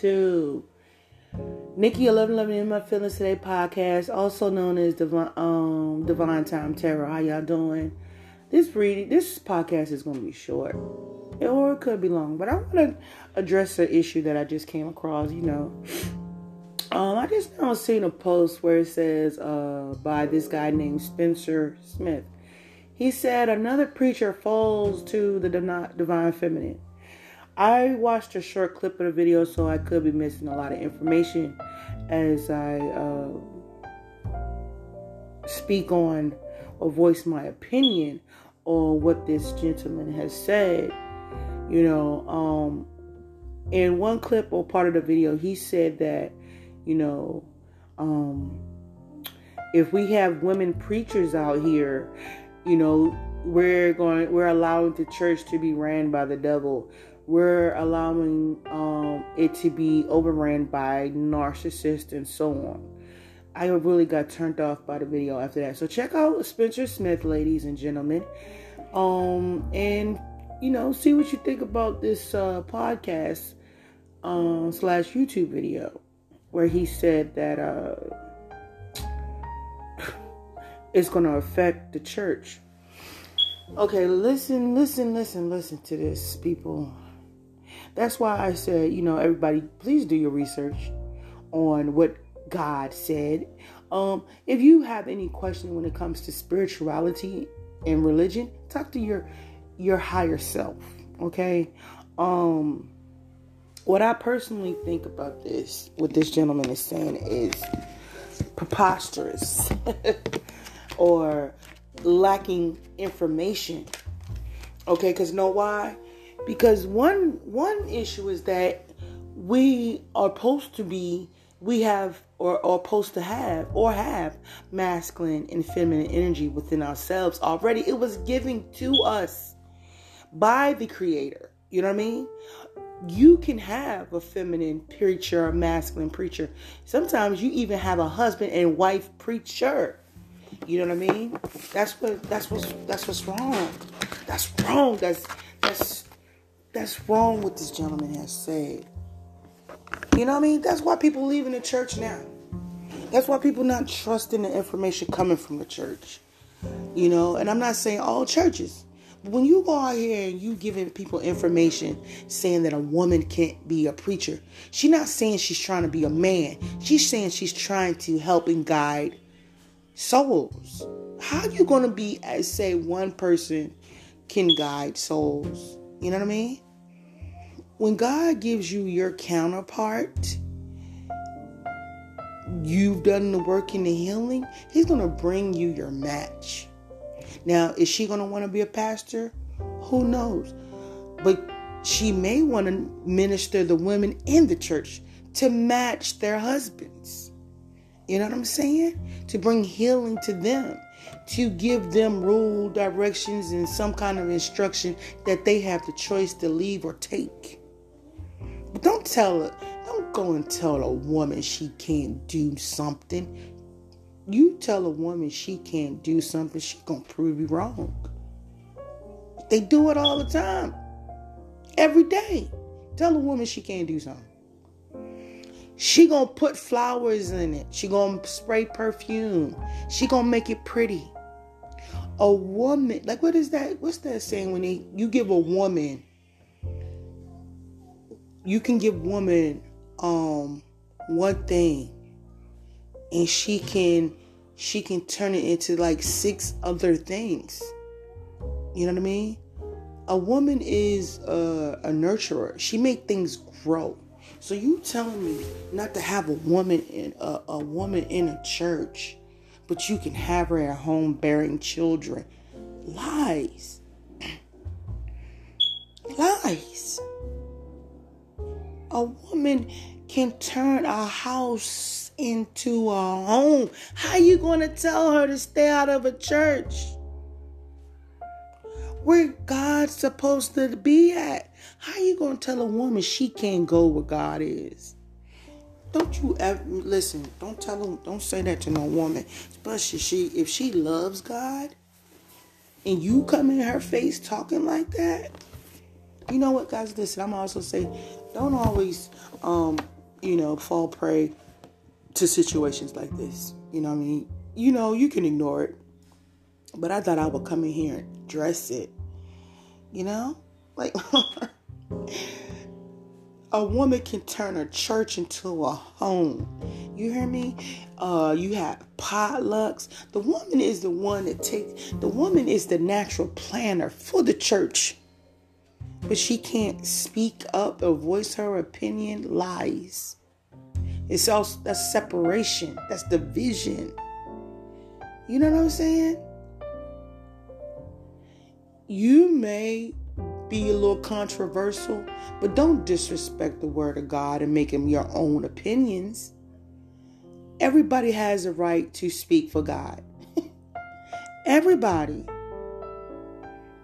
to Nikki 1111 in my feelings today podcast, also known as Divine um Divine Time Terror. How y'all doing? This reading, this podcast is going to be short, or it could be long, but I want to address an issue that I just came across. You know, um, I just now seen a post where it says uh by this guy named Spencer Smith. He said another preacher falls to the divine feminine. I watched a short clip of the video, so I could be missing a lot of information as I uh, speak on or voice my opinion on what this gentleman has said. You know, um, in one clip or part of the video, he said that, you know, um, if we have women preachers out here, you know, we're going, we're allowing the church to be ran by the devil we're allowing um, it to be overrun by narcissists and so on. I really got turned off by the video after that. So check out Spencer Smith, ladies and gentlemen, um, and you know, see what you think about this uh, podcast um, slash YouTube video where he said that uh, it's going to affect the church. Okay, listen, listen, listen, listen to this, people. That's why I said, you know, everybody, please do your research on what God said. Um, if you have any question when it comes to spirituality and religion, talk to your your higher self. Okay. Um, what I personally think about this, what this gentleman is saying, is preposterous or lacking information. Okay, because know why? Because one one issue is that we are supposed to be we have or are supposed to have or have masculine and feminine energy within ourselves already. It was given to us by the creator. You know what i mean? You can have a feminine preacher a masculine preacher. Sometimes you even have a husband and wife preacher. You know what i mean? That's what that's what's that's what's wrong. That's wrong. That's that's that's wrong what this gentleman has said. You know what I mean? That's why people leaving the church now. That's why people not trusting the information coming from the church. You know, and I'm not saying all churches. But when you go out here and you giving people information saying that a woman can't be a preacher, she's not saying she's trying to be a man. She's saying she's trying to help and guide souls. How are you to be as say one person can guide souls? You know what I mean? When God gives you your counterpart, you've done the work in the healing, He's going to bring you your match. Now, is she going to want to be a pastor? Who knows? But she may want to minister the women in the church to match their husbands. You know what I'm saying? To bring healing to them to give them rule, directions, and some kind of instruction that they have the choice to leave or take. But don't tell her, don't go and tell a woman she can't do something. You tell a woman she can't do something, she gonna prove you wrong. They do it all the time. Every day. Tell a woman she can't do something. She gonna put flowers in it. She gonna spray perfume. She gonna make it pretty. A woman, like what is that? What's that saying when they, you give a woman, you can give woman um one thing, and she can she can turn it into like six other things. You know what I mean? A woman is a, a nurturer. She make things grow. So you telling me not to have a woman in a, a woman in a church, but you can have her at home bearing children? Lies. Lies. A woman can turn a house into a home. How you going to tell her to stay out of a church? Where God's supposed to be at? How you gonna tell a woman she can't go where God is? Don't you ever listen? Don't tell them. Don't say that to no woman, especially she if she loves God, and you come in her face talking like that. You know what, guys? Listen, I'm also say don't always, um, you know, fall prey to situations like this. You know what I mean? You know, you can ignore it. But I thought I would come in here and dress it. You know? Like a woman can turn a church into a home. You hear me? Uh, you have potlucks. The woman is the one that takes. The woman is the natural planner for the church, but she can't speak up or voice her opinion. Lies. It's also that's separation. That's division. You know what I'm saying? You may be a little controversial, but don't disrespect the word of God and make them your own opinions. Everybody has a right to speak for God. Everybody.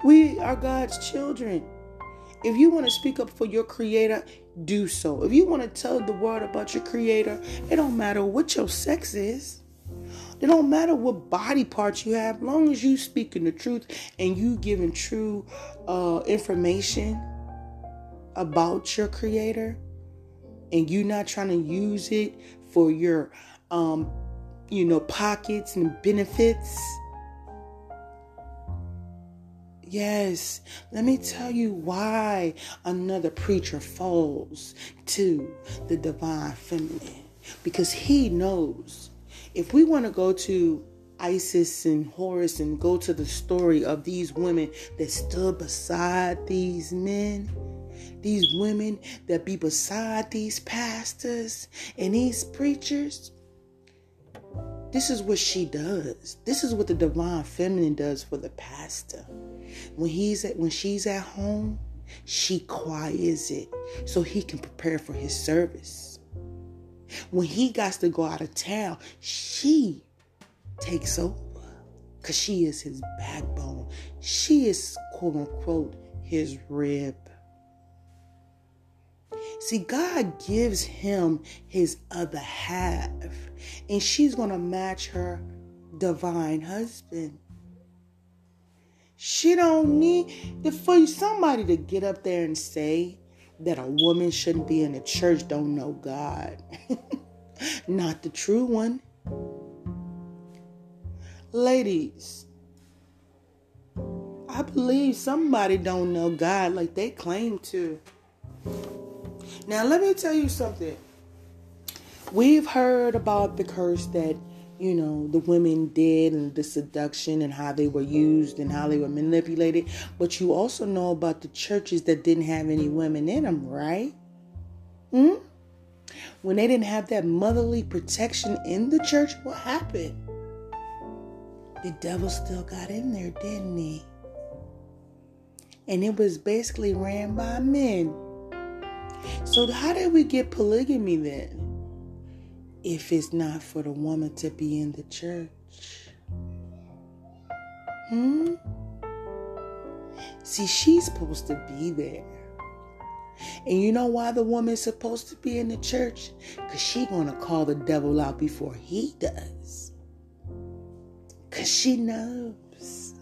We are God's children. If you want to speak up for your creator, do so. If you want to tell the world about your creator, it don't matter what your sex is. It don't matter what body parts you have, long as you speaking the truth and you giving true uh, information about your creator, and you not trying to use it for your, um, you know, pockets and benefits. Yes, let me tell you why another preacher falls to the divine feminine. Because he knows if we want to go to Isis and Horus and go to the story of these women that stood beside these men, these women that be beside these pastors and these preachers, this is what she does. This is what the divine feminine does for the pastor. When he's at when she's at home, she quiets it so he can prepare for his service. When he got to go out of town, she takes over because she is his backbone. She is, quote unquote, his rib. See, God gives him his other half, and she's going to match her divine husband. She don't need to, for somebody to get up there and say that a woman shouldn't be in the church don't know God. Not the true one. Ladies, I believe somebody don't know God like they claim to. Now let me tell you something. We've heard about the curse that you know, the women did and the seduction and how they were used and how they were manipulated. But you also know about the churches that didn't have any women in them, right? Hmm? When they didn't have that motherly protection in the church, what happened? The devil still got in there, didn't he? And it was basically ran by men. So, how did we get polygamy then? If it's not for the woman to be in the church? Hmm? See, she's supposed to be there. And you know why the woman's supposed to be in the church? Because she gonna call the devil out before he does. Because she knows.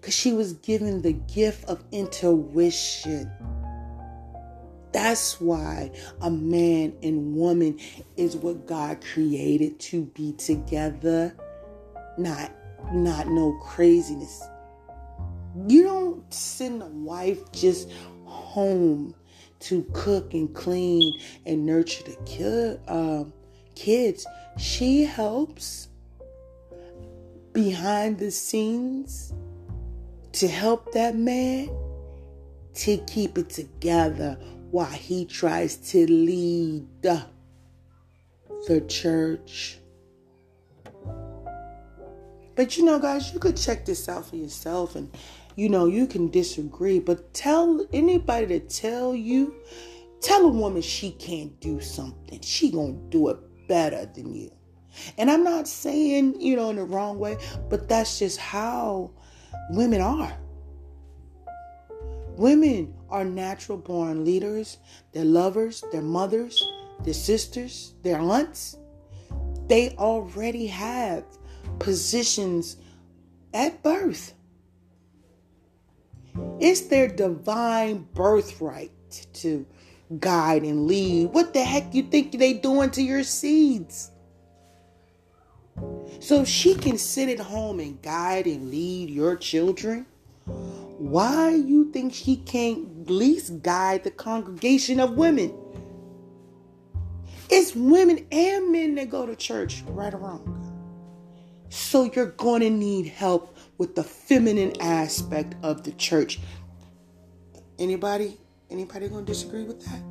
Because she was given the gift of intuition. That's why a man and woman is what God created to be together. Not not no craziness. You don't send a wife just home to cook and clean and nurture the um, kids. She helps behind the scenes to help that man to keep it together while he tries to lead the church. But you know, guys, you could check this out for yourself and you know, you can disagree, but tell anybody to tell you, tell a woman she can't do something. She going to do it better than you. And I'm not saying, you know, in the wrong way, but that's just how women are. Women are natural born leaders, they're lovers, they're mothers, their sisters, their aunts. They already have positions at birth. It's their divine birthright to guide and lead. What the heck you think they doing to your seeds? So she can sit at home and guide and lead your children. Why you think she can't at least guide the congregation of women? It's women and men that go to church, right or wrong. So you're going to need help with the feminine aspect of the church. Anybody? Anybody going to disagree with that?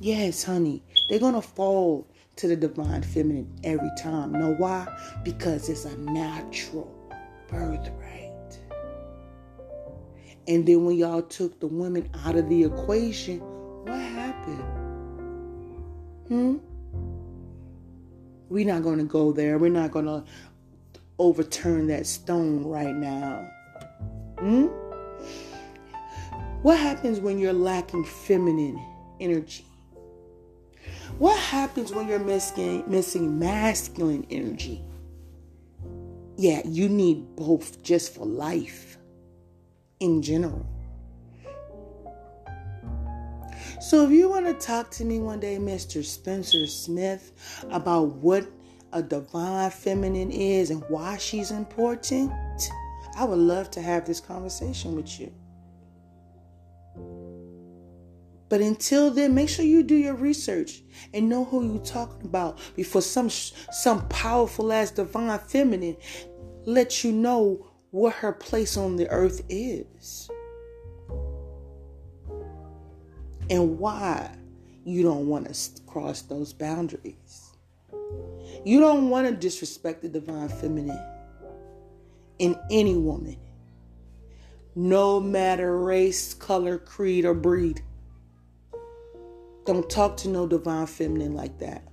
Yes, honey. They're going to fall to the divine feminine every time. Know why? Because it's a natural birthright. And then when y'all took the women out of the equation, what happened? Hmm? We're not going to go there. We're not going to overturn that stone right now. Hmm? What happens when you're lacking feminine energy? What happens when you're missing, missing masculine energy? Yeah, you need both just for life in general. So if you want to talk to me one day, Mr. Spencer Smith, about what a divine feminine is and why she's important, I would love to have this conversation with you. But until then, make sure you do your research and know who you're talking about before some some powerful ass divine feminine let you know what her place on the earth is and why you don't want to cross those boundaries. You don't want to disrespect the divine feminine in any woman, no matter race, color, creed, or breed. Don't talk to no divine feminine like that.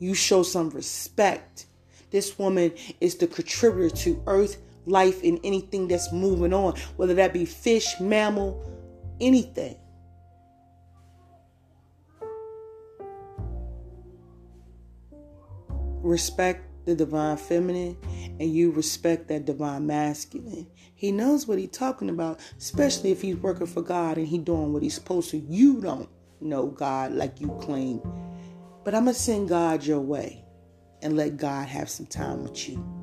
You show some respect. This woman is the contributor to earth, life, and anything that's moving on, whether that be fish, mammal, anything. respect the divine feminine and you respect that divine masculine. He knows what he's talking about, especially if he's working for God and he doing what he's supposed to. You don't know God like you claim. But I'm going to send God your way and let God have some time with you.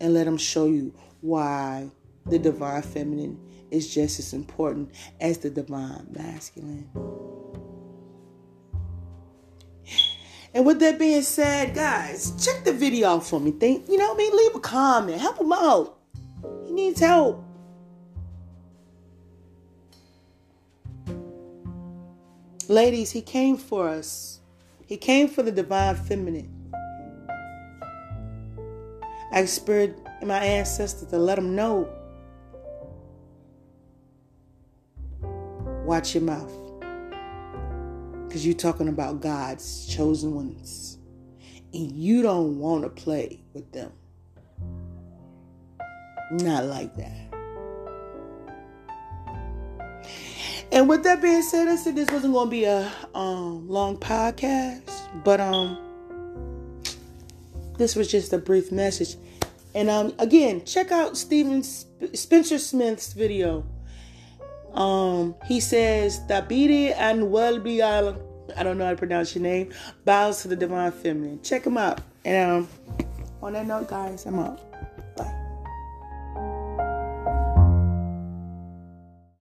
And let him show you why the divine feminine is just as important as the divine masculine. And with that being said, guys, check the video out for me. Think, you know what I mean? Leave a comment. Help him out. He needs help. Ladies, he came for us. He came for the divine feminine. I spirit my ancestors to let them know. Watch your mouth. Because you're talking about God's chosen ones. And you don't want to play with them. Not like that. And with that being said, I said this wasn't going to be a um, long podcast, but um, this was just a brief message. And um, again, check out Steven Spencer Smith's video um, he says, Dabiri and Welby Island, I don't know how to pronounce your name, bows to the divine feminine. Check him out. And um, on that note, guys, I'm out.